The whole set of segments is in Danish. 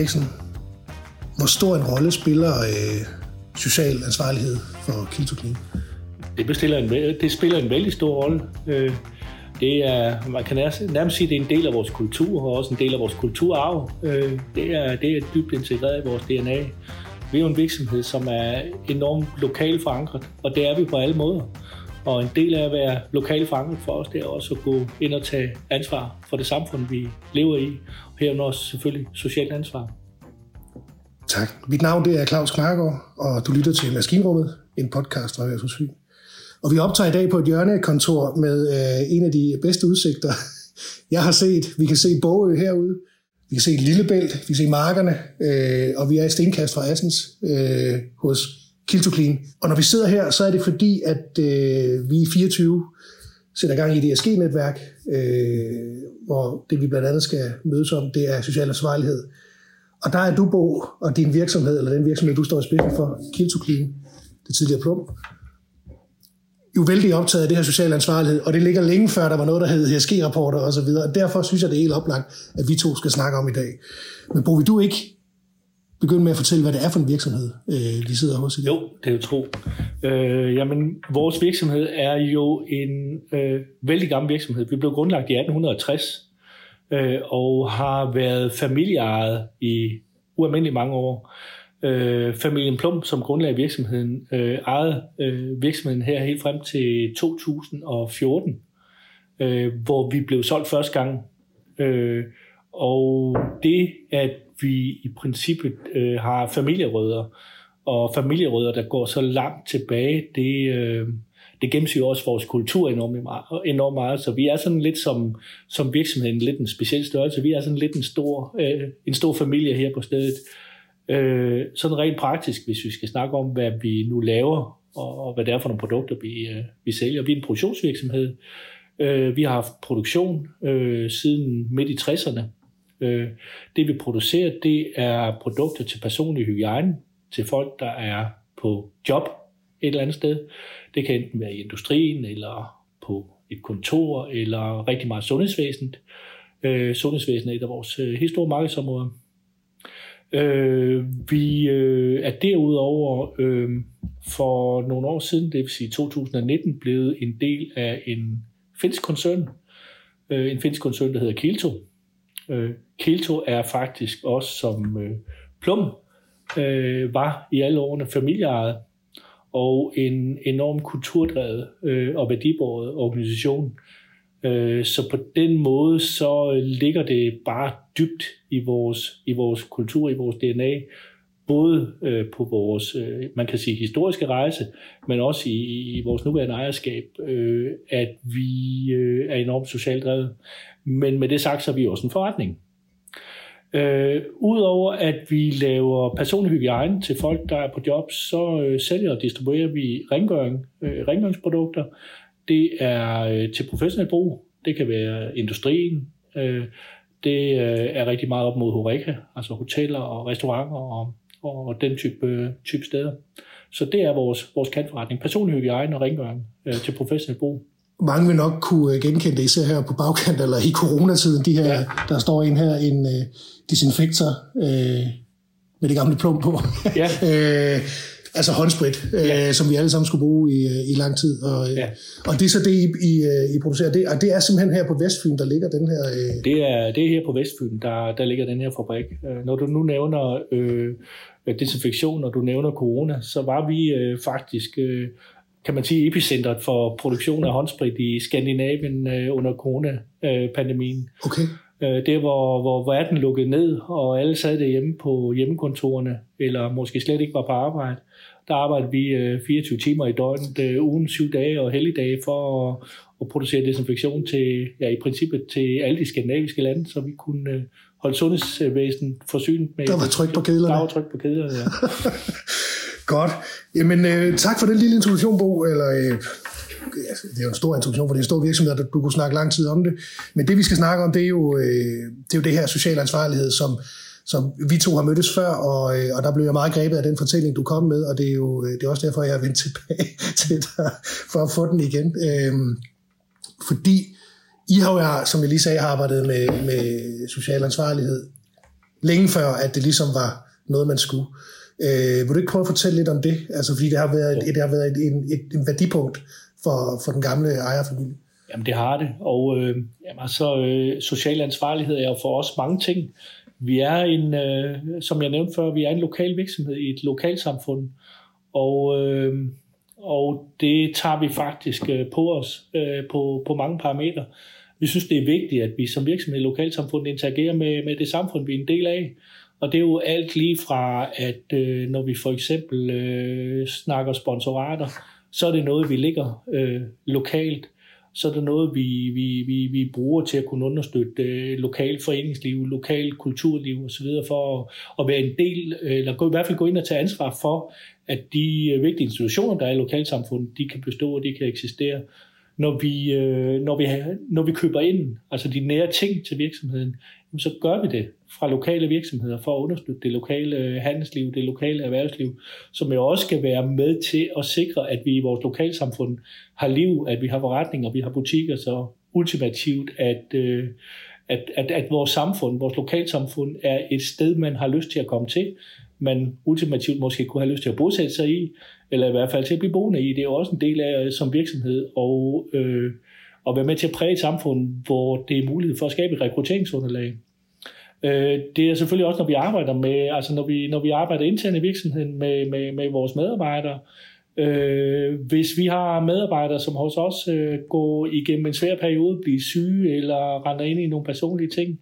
Eriksen, hvor stor en rolle spiller øh, social ansvarlighed for Kilto Clean? Det, spiller en, det spiller en vældig stor rolle. Øh, det er, man kan nærmest sige, at det er en del af vores kultur, og også en del af vores kulturarv. Øh, det er, det er dybt integreret i vores DNA. Vi er jo en virksomhed, som er enormt lokalt forankret, og det er vi på alle måder. Og en del af at være lokalt forankret for os, det er også at gå ind og tage ansvar for det samfund, vi lever i. Og herunder også selvfølgelig socialt ansvar. Tak. Mit navn det er Claus Knargaard, og du lytter til Maskinrummet, en podcast fra Hørselsby. Og vi optager i dag på et hjørnekontor med øh, en af de bedste udsigter, jeg har set. Vi kan se Bogø herude, vi kan se Lillebælt, vi kan se markerne, øh, og vi er i stenkast fra Assens øh, hos Kill Clean. Og når vi sidder her, så er det fordi, at øh, vi i 24 sætter gang i et ESG-netværk, øh, hvor det vi blandt andet skal mødes om, det er social ansvarlighed. Og der er du, Bo, og din virksomhed, eller den virksomhed, du står i spidsen for, Kill Clean, det tidligere Plum, jo vældig optaget af det her sociale ansvarlighed, og det ligger længe før, der var noget, der hed HSG-rapporter osv., og derfor synes jeg, det er helt oplagt, at vi to skal snakke om i dag. Men Bo, vil du ikke begynde med at fortælle, hvad det er for en virksomhed, øh, vi sidder hos i dag? Jo, det er jo tro. Øh, jamen, vores virksomhed er jo en øh, vældig gammel virksomhed. Vi blev grundlagt i 1860, øh, og har været familieejet i ualmindelig mange år. Øh, familien Plum, som grundlag virksomheden, øh, ejede øh, virksomheden her helt frem til 2014, øh, hvor vi blev solgt første gang. Øh, og det, at vi i princippet øh, har familierødder, og familierødder, der går så langt tilbage, det, øh, det gennemsyrer også vores kultur enormt meget, enormt meget. Så vi er sådan lidt som, som virksomheden lidt en speciel størrelse. Vi er sådan lidt en stor, øh, en stor familie her på stedet. Øh, sådan rent praktisk, hvis vi skal snakke om, hvad vi nu laver, og, og hvad det er for nogle produkter, vi, øh, vi sælger. Vi er en produktionsvirksomhed. Øh, vi har haft produktion øh, siden midt i 60'erne. Øh, det vi producerer, det er produkter til personlig hygiejne, til folk, der er på job et eller andet sted. Det kan enten være i industrien, eller på et kontor, eller rigtig meget sundhedsvæsenet. Øh, sundhedsvæsenet er et af vores øh, helt store markedsområder. Øh, vi øh, er derudover øh, for nogle år siden, det vil sige 2019, blevet en del af en finsk koncern. Øh, en finsk koncern, der hedder Kilto. Øh, Kilto er faktisk også som øh, Plum øh, var i alle årene familieejet og en enorm kulturdrevet øh, og værdibåret organisation. Øh, så på den måde, så øh, ligger det bare dybt i vores, i vores kultur, i vores DNA, både øh, på vores, øh, man kan sige, historiske rejse, men også i, i vores nuværende ejerskab, øh, at vi øh, er enormt socialt drevet. Men med det sagt, så er vi også en forretning. Øh, Udover at vi laver personlig hygiejne til folk, der er på job, så øh, sælger og distribuerer vi rengøring, øh, rengøringsprodukter. Det er øh, til professionel brug. Det kan være industrien. Øh, det øh, er rigtig meget op mod Horeca, altså hoteller og restauranter og, og den type, øh, type steder. Så det er vores, vores kantforretning. Personlig hygiejne og rengøring øh, til professionel brug mange vil nok kunne øh, genkende det, især her på bagkant, eller i coronatiden, de her, ja. der står en her, en uh, desinfektor uh, med det gamle plum på. Ja. uh, altså håndsprit, ja. uh, som vi alle sammen skulle bruge i, uh, i lang tid. Og, ja. og det er så det, I, I, I producerer. Det, og det er simpelthen her på Vestfyn, der ligger den her... Uh... Det, er, det er her på Vestfyn, der, der ligger den her fabrik. Når du nu nævner øh, desinfektion, og du nævner corona, så var vi øh, faktisk... Øh, kan man sige, epicentret for produktion af håndsprit i Skandinavien øh, under coronapandemien. Okay. Øh, det hvor, hvor verden lukkede ned, og alle sad derhjemme på hjemmekontorene, eller måske slet ikke var på arbejde. Der arbejdede vi øh, 24 timer i døgnet, øh, ugen syv dage og helligdage for at, at producere desinfektion til, ja, i princippet til alle de skandinaviske lande, så vi kunne øh, holde sundhedsvæsen forsynet med... Der var tryk på kedlerne. Der var tryk på kedlerne, ja. Godt. Jamen, øh, tak for den lille introduktion, Bo. Eller, øh, det er jo en stor introduktion, for det er en stor virksomhed, der du kunne snakke lang tid om det. Men det, vi skal snakke om, det er jo, øh, det, er jo det her social ansvarlighed, som, som vi to har mødtes før, og, øh, og der blev jeg meget grebet af den fortælling, du kom med, og det er jo øh, det er også derfor, jeg er vendt tilbage til dig, for at få den igen. Øh, fordi I har jo, som jeg lige sagde, arbejdet med, med social ansvarlighed længe før, at det ligesom var noget, man skulle. Øh, vil du ikke prøve at fortælle lidt om det? Altså, fordi det har været, et, det har været et, en, et, en værdipunkt for, for den gamle ejerfamilie. Jamen, det har det. Og øh, jamen, altså, øh, social ansvarlighed er jo for os mange ting. Vi er en, øh, som jeg nævnte før, vi er en lokal virksomhed i et lokalsamfund. Og, øh, og det tager vi faktisk øh, på os øh, på, på mange parametre. Vi synes, det er vigtigt, at vi som virksomhed i lokalsamfundet interagerer med, med det samfund, vi er en del af. Og det er jo alt lige fra, at øh, når vi for eksempel øh, snakker sponsorater, så er det noget, vi ligger øh, lokalt. Så er det noget, vi, vi, vi, vi bruger til at kunne understøtte øh, lokal foreningsliv, lokal kulturliv osv. for at, at være en del, eller gå, i hvert fald gå ind og tage ansvar for, at de øh, vigtige institutioner, der er i lokalsamfundet, de kan bestå og de kan eksistere når vi, øh, når, vi, når vi køber ind, altså de nære ting til virksomheden, så gør vi det fra lokale virksomheder for at understøtte det lokale øh, handelsliv, det lokale erhvervsliv, som jo også skal være med til at sikre, at vi i vores lokalsamfund har liv, at vi har forretninger, vi har butikker, så ultimativt, at, øh, at, at, at vores samfund, vores lokalsamfund er et sted, man har lyst til at komme til, man ultimativt måske kunne have lyst til at bosætte sig i, eller i hvert fald til at blive boende i. Det er jo også en del af øh, som virksomhed og, øh, at være med til at præge et samfund, hvor det er mulighed for at skabe et rekrutteringsunderlag. Øh, det er selvfølgelig også, når vi arbejder med, altså når vi, når vi arbejder internt i virksomheden med, med, med vores medarbejdere, Øh, hvis vi har medarbejdere, som hos os øh, går igennem en svær periode, bliver syge eller render ind i nogle personlige ting,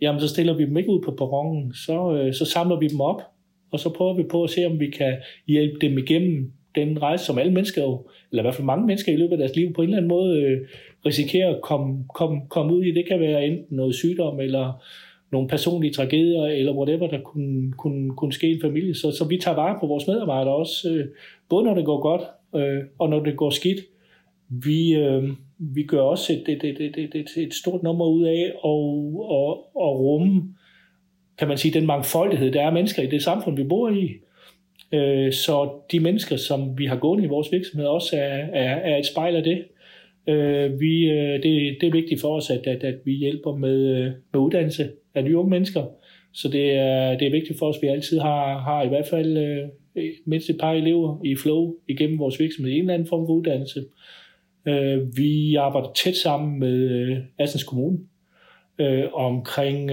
jamen så stiller vi dem ikke ud på perronen, så, øh, så samler vi dem op og så prøver vi på at se, om vi kan hjælpe dem igennem den rejse, som alle mennesker jo, eller i hvert fald mange mennesker i løbet af deres liv, på en eller anden måde øh, risikerer at komme, komme, komme ud i. Det kan være enten noget sygdom, eller nogle personlige tragedier, eller whatever, der kunne, kunne, kunne ske i en familie. Så, så vi tager vare på vores medarbejdere også, øh, både når det går godt, øh, og når det går skidt. Vi, øh, vi gør også et, et, et, et, et, et stort nummer ud af at, og, og rumme kan man sige, den mangfoldighed, der er mennesker i det samfund, vi bor i. Øh, så de mennesker, som vi har gået i vores virksomhed, også er, er, er et spejl af det. Øh, vi, øh, det, det er vigtigt for os, at, at, at vi hjælper med, øh, med uddannelse af nye unge mennesker. Så det er, det er vigtigt for os, at vi altid har, har i hvert fald øh, mindst et par elever i flow igennem vores virksomhed i en eller anden form for uddannelse. Vi arbejder tæt sammen med Assens Kommune omkring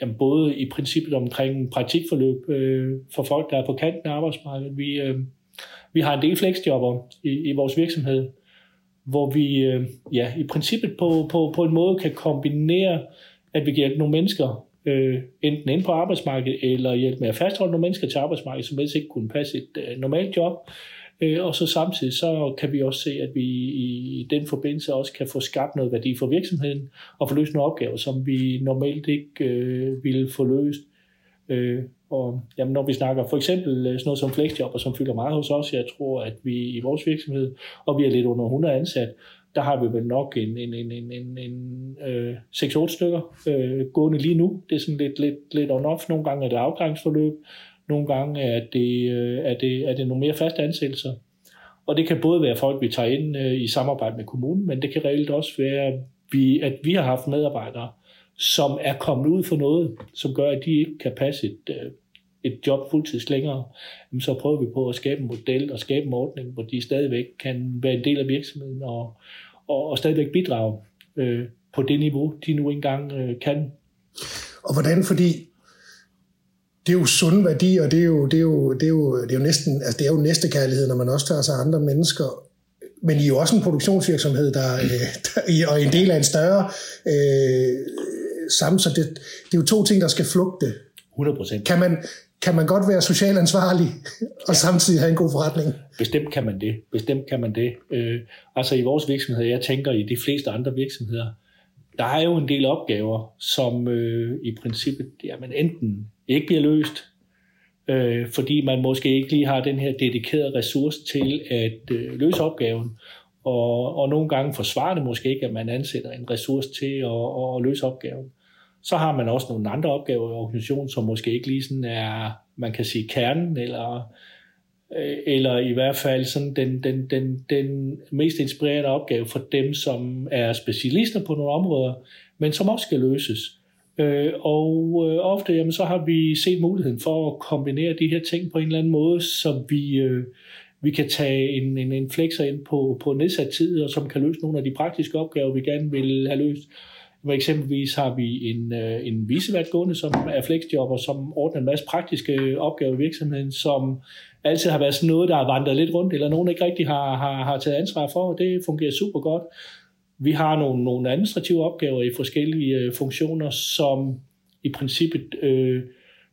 jamen både i princippet omkring praktikforløb øh, for folk, der er på kanten af arbejdsmarkedet. Vi, øh, vi har en del flexjobber i, i vores virksomhed, hvor vi øh, ja, i princippet på, på, på en måde kan kombinere, at vi giver nogle mennesker øh, enten ind på arbejdsmarkedet, eller hjælpe med at fastholde nogle mennesker til arbejdsmarkedet, som ellers ikke kunne passe et øh, normalt job, Øh, og så samtidig så kan vi også se, at vi i den forbindelse også kan få skabt noget værdi for virksomheden og få løst nogle opgaver, som vi normalt ikke øh, ville få løst. Øh, og jamen, når vi snakker for eksempel øh, sådan noget som flexjobber, som fylder meget hos os, jeg tror, at vi i vores virksomhed, og vi er lidt under 100 ansat, der har vi vel nok en, en, en, en, en, en øh, 6-8 stykker øh, gående lige nu. Det er sådan lidt, lidt, lidt on-off. Nogle gange er det afgangsforløb, nogle gange er det, øh, er det, er det nogle mere faste ansættelser. Og det kan både være folk, vi tager ind øh, i samarbejde med kommunen, men det kan reelt også være, vi, at vi har haft medarbejdere, som er kommet ud for noget, som gør, at de ikke kan passe et, øh, et job fuldtids længere, så prøver vi på at skabe en model og skabe en ordning, hvor de stadigvæk kan være en del af virksomheden og, og, og stadigvæk bidrage øh, på det niveau, de nu engang øh, kan. Og hvordan, fordi det er jo sunde værdier, og det er jo, det er jo, det er jo, det er jo næsten, altså det er jo næste kærlighed, når man også tager sig andre mennesker. Men I er jo også en produktionsvirksomhed, der, øh, der og en del af en større øh, sammen, så det, det er jo to ting, der skal flugte. 100 procent. Kan man, kan man godt være socialt ansvarlig og ja. samtidig have en god forretning? Bestemt kan man det. Bestemt kan man det. Øh, altså i vores virksomhed, jeg tænker i de fleste andre virksomheder, der er jo en del opgaver, som øh, i princippet jamen, enten ikke bliver løst, øh, fordi man måske ikke lige har den her dedikerede ressource til at øh, løse opgaven. Og, og nogle gange forsvarer det måske ikke, at man ansætter en ressource til at, at løse opgaven. Så har man også nogle andre opgaver i organisationen, som måske ikke lige sådan er, man kan sige, kernen, eller, øh, eller i hvert fald sådan den, den, den, den mest inspirerende opgave for dem, som er specialister på nogle områder, men som også skal løses. Øh, og øh, ofte jamen, så har vi set muligheden for at kombinere de her ting på en eller anden måde, så vi, øh, vi kan tage en, en, en flexer ind på, på nedsat tid, og som kan løse nogle af de praktiske opgaver, vi gerne vil have løst. For eksempelvis har vi en, øh, en visevært gående, som er flexjobber, som ordner en masse praktiske opgaver i virksomheden, som altid har været sådan noget, der har vandret lidt rundt, eller nogen ikke rigtig har, har, har taget ansvar for, og det fungerer super godt. Vi har nogle, nogle administrative opgaver i forskellige øh, funktioner, som i princippet øh,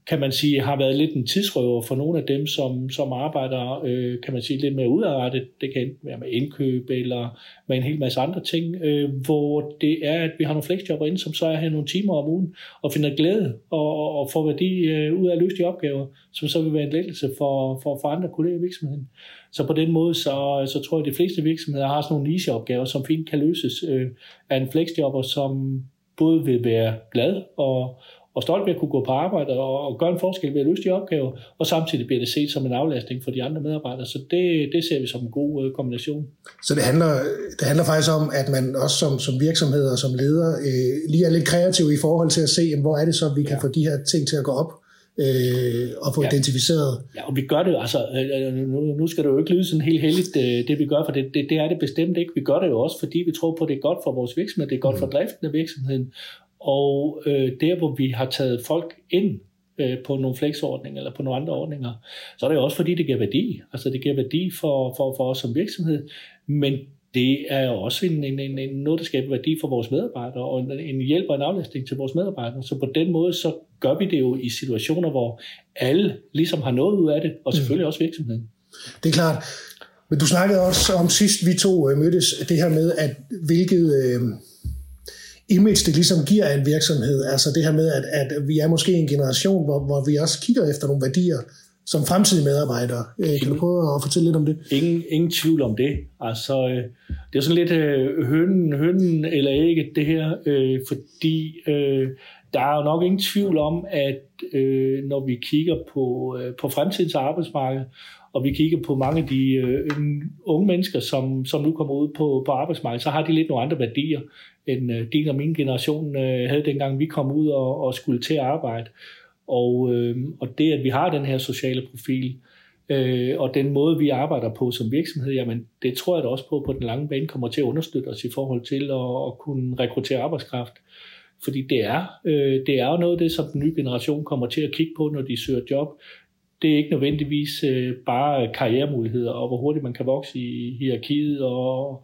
kan man sige, har været lidt en tidsrøver for nogle af dem, som, som arbejder, øh, kan man sige, lidt mere udadrettet. Det kan enten være med indkøb eller med en hel masse andre ting, øh, hvor det er, at vi har nogle flexjobber inde, som så er her nogle timer om ugen og finder glæde og, og får værdi øh, ud af at løse de opgaver, som så vil være en lettelse for, for, for andre kolleger i virksomheden. Så på den måde, så, så tror jeg, at de fleste virksomheder har sådan nogle nicheopgaver, som fint kan løses øh, af en flexjobber, som både vil være glad og, og stolt ved at kunne gå på arbejde og, og gøre en forskel ved at løse de opgaver, og samtidig bliver det set som en aflastning for de andre medarbejdere. Så det, det ser vi som en god øh, kombination. Så det handler, det handler faktisk om, at man også som, som virksomhed og som leder øh, lige er lidt kreativ i forhold til at se, jamen, hvor er det så, vi kan ja. få de her ting til at gå op øh, og få ja. identificeret. Ja, og vi gør det altså, øh, nu, nu skal det jo ikke lyde sådan helt heldigt, øh, det vi gør, for det, det, det er det bestemt ikke. Vi gør det jo også, fordi vi tror på, at det er godt for vores virksomhed, det er godt mm. for driften af virksomheden, og øh, der, hvor vi har taget folk ind øh, på nogle flexordninger eller på nogle andre ordninger, så er det jo også fordi, det giver værdi. Altså det giver værdi for, for, for os som virksomhed, men det er jo også en, en, en, en, noget, der skaber værdi for vores medarbejdere, og en, en hjælp og en aflastning til vores medarbejdere. Så på den måde, så gør vi det jo i situationer, hvor alle ligesom har noget ud af det, og selvfølgelig mm. også virksomheden. Det er klart. Men du snakkede også om sidst vi to øh, mødtes, det her med, at hvilket... Øh image, det ligesom giver af en virksomhed. Altså det her med, at, at vi er måske en generation, hvor, hvor vi også kigger efter nogle værdier som fremtidige medarbejdere. Øh, kan du prøve at fortælle lidt om det? Ingen, ingen tvivl om det. Altså, øh, det er sådan lidt øh, hønnen, hønnen eller ikke det her, øh, fordi øh, der er jo nok ingen tvivl om, at øh, når vi kigger på, øh, på fremtidens arbejdsmarked, og vi kigger på mange af de øh, unge mennesker, som, som nu kommer ud på, på arbejdsmarkedet, så har de lidt nogle andre værdier, end øh, din og min generation øh, havde dengang vi kom ud og, og skulle til at arbejde. Og, øh, og det, at vi har den her sociale profil, øh, og den måde, vi arbejder på som virksomhed, jamen det tror jeg da også på, på den lange bane kommer til at understøtte os i forhold til at, at kunne rekruttere arbejdskraft. Fordi det er, øh, det er jo noget af det, som den nye generation kommer til at kigge på, når de søger job. Det er ikke nødvendigvis øh, bare karrieremuligheder, og hvor hurtigt man kan vokse i hierarkiet, og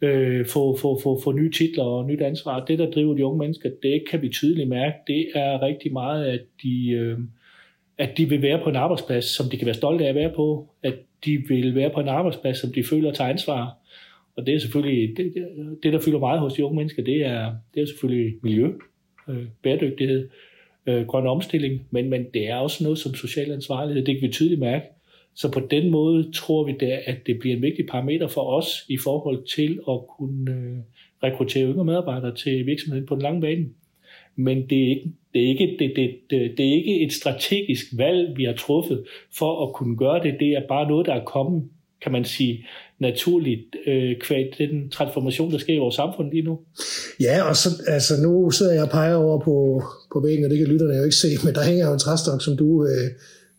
øh, få, få, få, få nye titler og nyt ansvar. Det, der driver de unge mennesker, det kan vi tydeligt mærke, det er rigtig meget, at de, øh, at de vil være på en arbejdsplads, som de kan være stolte af at være på, at de vil være på en arbejdsplads, som de føler tager ansvar. Og det er selvfølgelig, det, det der fylder meget hos de unge mennesker, det er, det er selvfølgelig miljø, øh, bæredygtighed, øh, grøn omstilling, men, men det er også noget som social ansvarlighed, det kan vi tydeligt mærke. Så på den måde tror vi, der, at det bliver en vigtig parameter for os i forhold til at kunne øh, rekruttere yngre medarbejdere til virksomheden på den lange bane. Men det er ikke, det er ikke, det, det, det, det er ikke et strategisk valg, vi har truffet for at kunne gøre det. Det er bare noget, der er kommet, kan man sige, naturligt øh, kvæg den transformation, der sker i vores samfund lige nu. Ja, og så, altså, nu sidder jeg og peger over på, på væggen, og det kan lytterne jo ikke se, men der hænger jo en træstok, som du øh,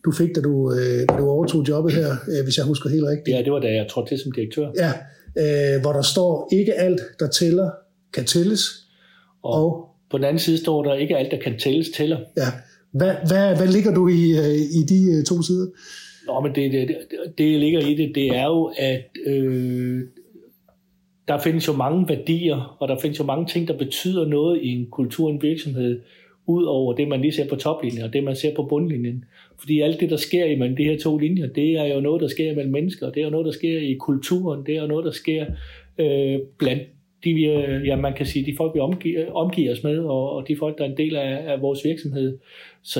du fik, da du, øh, da du overtog jobbet her, øh, hvis jeg husker helt rigtigt. Ja, det var da jeg trådte til som direktør. Ja, øh, hvor der står, ikke alt, der tæller, kan tælles. Og, og på den anden side står der, ikke alt, der kan tælles, tæller. Ja. Hvad, hvad, hvad ligger du i, øh, i de øh, to sider? Nå, men det, det, det, det ligger i det, det er jo, at øh, der findes jo mange værdier, og der findes jo mange ting, der betyder noget i en kultur, en virksomhed, ud over det, man lige ser på toplinjen, og det, man ser på bundlinjen. Fordi alt det, der sker imellem de her to linjer, det er jo noget, der sker mellem mennesker, det er jo noget, der sker i kulturen, det er jo noget, der sker øh, blandt de, vi, ja, man kan sige, de folk, vi omgiver, omgiver os med, og, og de folk, der er en del af, af vores virksomhed. Så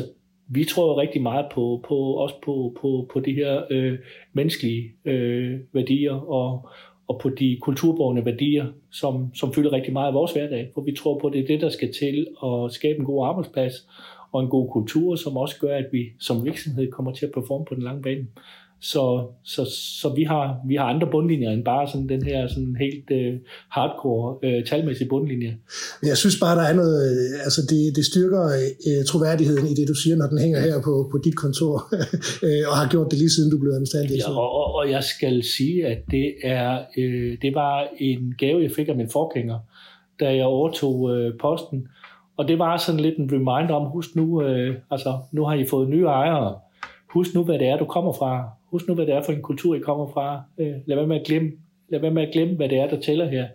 vi tror rigtig meget på, på også på, på, på de her øh, menneskelige øh, værdier og, og på de kulturborgende værdier, som, som fylder rigtig meget af vores hverdag. For vi tror på, at det er det, der skal til at skabe en god arbejdsplads og en god kultur, som også gør, at vi som virksomhed kommer til at performe på den lange bane. Så, så, så vi, har, vi har andre bundlinjer end bare sådan den her sådan helt uh, hardcore uh, talmæssige bundlinje. Jeg synes bare, der er noget, øh, altså det, det styrker uh, troværdigheden i det, du siger, når den hænger her på, på dit kontor, og har gjort det lige siden du blev administrerende Ja, og, og, og jeg skal sige, at det er uh, det var en gave, jeg fik af min forgænger, da jeg overtog uh, posten. Og det var sådan lidt en reminder om, husk nu, uh, altså nu har I fået nye ejere, husk nu, hvad det er, du kommer fra. Husk nu, hvad det er for en kultur, I kommer fra. Øh, lad være med at glemme, lad være med at glemme hvad det er, der tæller her.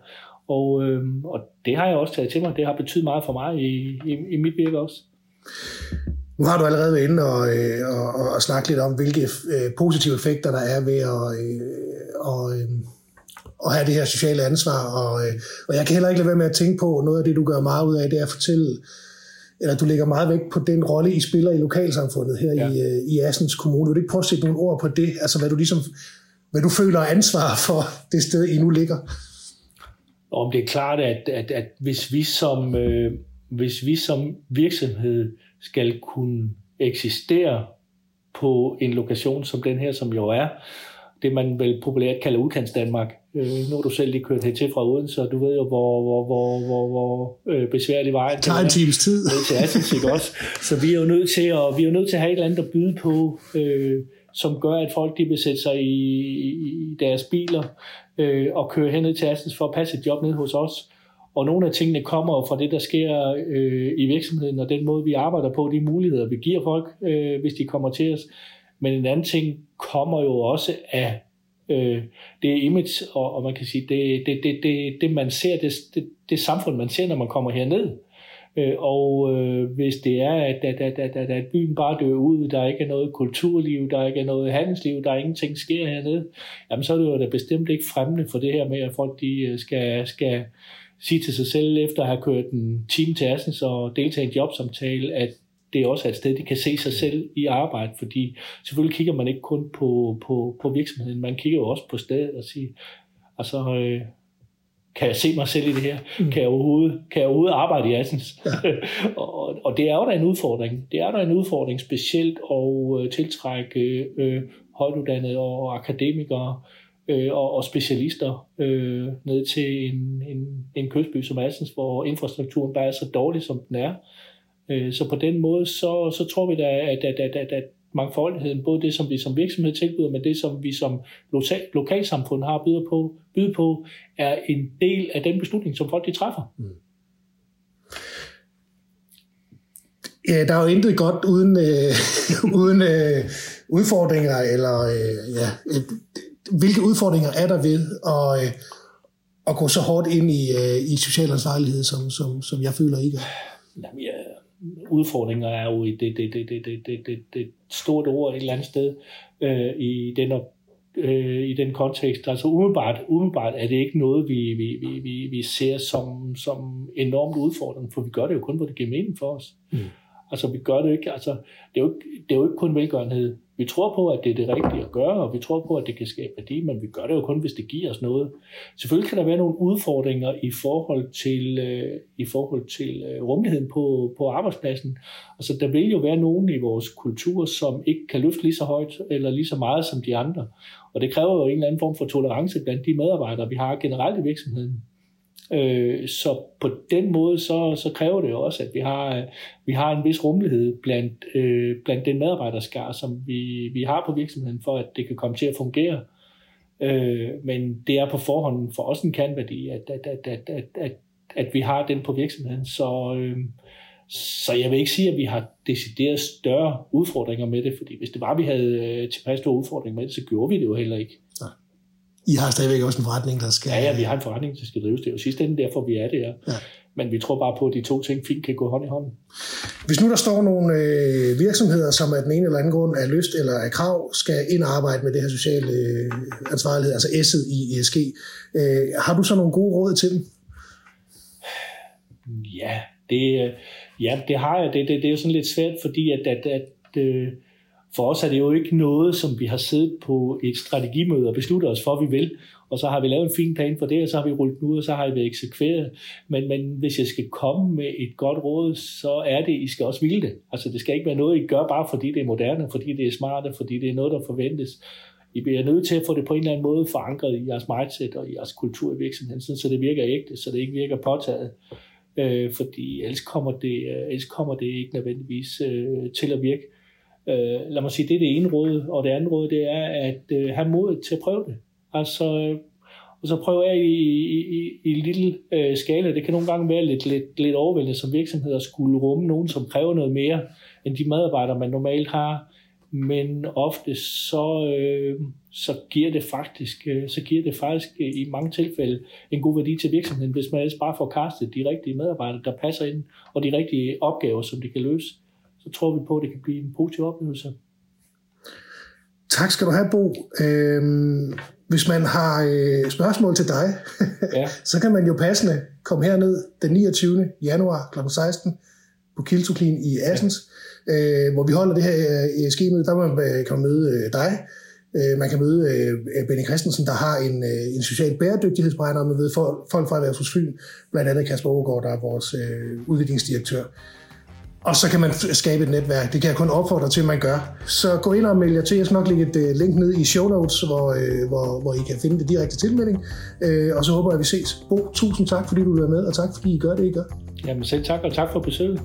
Og, øh, og det har jeg også taget til mig. Det har betydet meget for mig i, i, i mit virke også. Nu har du allerede været inde og, øh, og, og, og snakke lidt om, hvilke øh, positive effekter der er ved at, øh, og, øh, at have det her sociale ansvar. Og, øh, og jeg kan heller ikke lade være med at tænke på, noget af det, du gør meget ud af, det er at fortælle eller du lægger meget vægt på den rolle, I spiller i lokalsamfundet her ja. i, øh, i Assens Kommune. Vil du ikke prøve at sætte nogle ord på det? Altså hvad du ligesom, hvad du føler ansvar for det sted, I nu ligger? Om det er klart, at, at, at hvis, vi som, øh, hvis vi som virksomhed skal kunne eksistere på en lokation som den her, som jo er, det man vel populært kalder udkants Danmark, Øh, nu har du selv lige kørt til fra Odense, så du ved jo, hvor, hvor, hvor, hvor, hvor øh, besværlig vejen det tager en times tid. til Assens, ikke også? Så vi er jo nødt til at, vi er nødt til at have et eller andet at byde på, øh, som gør, at folk de vil sætte sig i, i deres biler øh, og køre hen til Assens for at passe et job ned hos os. Og nogle af tingene kommer fra det, der sker øh, i virksomheden, og den måde, vi arbejder på, de muligheder, vi giver folk, øh, hvis de kommer til os. Men en anden ting kommer jo også af øh, det image, og, og man kan sige, det, det, det, det, det man ser, det, det, det samfund, man ser, når man kommer herned. Øh, og øh, hvis det er, at, at, at, at, at, at byen bare dør ud, der ikke er noget kulturliv, der ikke er noget handelsliv, der er ingenting sker hernede, jamen så er det jo da bestemt ikke fremmende for det her med, at folk de øh, skal, skal sige til sig selv, efter at have kørt en time til Assens og deltage i en jobsamtale, at det også er et sted, de kan se sig selv i arbejde, fordi selvfølgelig kigger man ikke kun på, på, på virksomheden, man kigger jo også på stedet og siger, altså, øh, kan jeg se mig selv i det her? Mm. Kan, jeg overhovedet, kan jeg overhovedet arbejde i Assens? Ja. og, og det er jo da en udfordring. Det er da en udfordring specielt at øh, tiltrække øh, højtuddannede og akademikere øh, og, og specialister øh, ned til en, en, en kystby som Assens, hvor infrastrukturen bare er så dårlig, som den er. Øh, så på den måde, så, så tror vi da, at, at, at, at, at mangfoldigheden, både det, som vi som virksomhed tilbyder, men det, som vi som lokal, lokalsamfund har byder på, byder på, er en del af den beslutning, som folk de træffer. Mm. Ja, der er jo intet godt uden, øh, uden øh, udfordringer, eller øh, ja, øh, hvilke udfordringer er der ved at, øh, at gå så hårdt ind i, øh, i social ansvarlighed, som, som, som jeg føler, I gør? Jamen, ja, udfordringer er jo det, det, det, det, det, det, det, det stort ord et eller andet sted øh, i den øh, i den kontekst. Altså umiddelbart, umiddelbart er det ikke noget, vi, vi, vi, vi, vi ser som, som enormt udfordrende, for vi gør det jo kun, hvor det giver mening for os. Mm. Altså vi gør det ikke, altså det er jo ikke, det er jo ikke kun velgørenhed. Vi tror på, at det er det rigtige at gøre, og vi tror på, at det kan skabe værdi, men vi gør det jo kun, hvis det giver os noget. Selvfølgelig kan der være nogle udfordringer i forhold til, øh, i forhold til øh, rummeligheden på, på arbejdspladsen. Altså der vil jo være nogen i vores kultur, som ikke kan løfte lige så højt eller lige så meget som de andre. Og det kræver jo en eller anden form for tolerance blandt de medarbejdere, vi har generelt i virksomheden. Øh, så på den måde, så, så kræver det jo også, at vi har, vi har en vis rummelighed blandt, øh, blandt den medarbejderskar, som vi, vi har på virksomheden, for at det kan komme til at fungere. Øh, men det er på forhånd for os en kernværdi, at, at, at, at, at, at, at vi har den på virksomheden. Så, øh, så jeg vil ikke sige, at vi har decideret større udfordringer med det, fordi hvis det var, at vi havde øh, tilpas store udfordringer med det, så gjorde vi det jo heller ikke. I har stadigvæk også en forretning, der skal... Ja, ja, vi har en forretning, der skal drives. Det er jo sidste ende derfor, vi er det her. Ja. Men vi tror bare på, at de to ting fint kan gå hånd i hånd. Hvis nu der står nogle øh, virksomheder, som af den ene eller anden grund er lyst eller er krav, skal ind og arbejde med det her sociale øh, ansvarlighed, altså S'et i ESG, øh, har du så nogle gode råd til dem? Ja, det, øh, ja, det har jeg. Det, det, det er jo sådan lidt svært, fordi at, at, at øh, for os er det jo ikke noget, som vi har siddet på et strategimøde og besluttet os for, at vi vil, og så har vi lavet en fin plan for det, og så har vi rullet den ud, og så har vi eksekveret. Men, men hvis jeg skal komme med et godt råd, så er det, I skal også ville det. Altså det skal ikke være noget, I gør bare fordi det er moderne, fordi det er smarte, fordi det er noget, der forventes. I bliver nødt til at få det på en eller anden måde forankret i jeres mindset og i jeres kultur i virksomheden, så det virker ægte, så det ikke virker påtaget. Øh, fordi ellers kommer, det, øh, ellers kommer det ikke nødvendigvis øh, til at virke. Øh, lad mig sige, det er det ene råd, og det andet råd, det er at øh, have mod til at prøve det. Altså, øh, og så prøve af i, i, i, i en lille øh, skala. Det kan nogle gange være lidt, lidt, lidt overvældende som virksomhed at skulle rumme nogen, som kræver noget mere end de medarbejdere, man normalt har. Men ofte så, øh, så giver det faktisk, øh, så giver det faktisk øh, i mange tilfælde en god værdi til virksomheden, hvis man ellers bare får kastet de rigtige medarbejdere, der passer ind, og de rigtige opgaver, som de kan løse. Så tror vi på, at det kan blive en positiv oplevelse. Tak skal du have, Bo. Øhm, hvis man har øh, spørgsmål til dig, ja. så kan man jo passende komme herned den 29. januar kl. 16 på Kiltoklin i Assens, ja. øh, hvor vi holder det her øh, skemøde. Der man, øh, kan man møde øh, dig. Øh, man kan møde øh, Benny Christensen, der har en, øh, en social bæredygtighedsbrænder, man ved folk fra Erhvervshus Fyn, blandt andet Kasper Aargaard, der er vores øh, udviklingsdirektør. Og så kan man skabe et netværk. Det kan jeg kun opfordre til, at man gør. Så gå ind og meld jer til. Jeg skal nok lægge et øh, link ned i show notes, hvor, øh, hvor, hvor I kan finde det direkte tilmelding. Øh, og så håber jeg, at vi ses. Bo, tusind tak, fordi du er med, og tak, fordi I gør det, I gør. Jamen selv tak, og tak for besøget.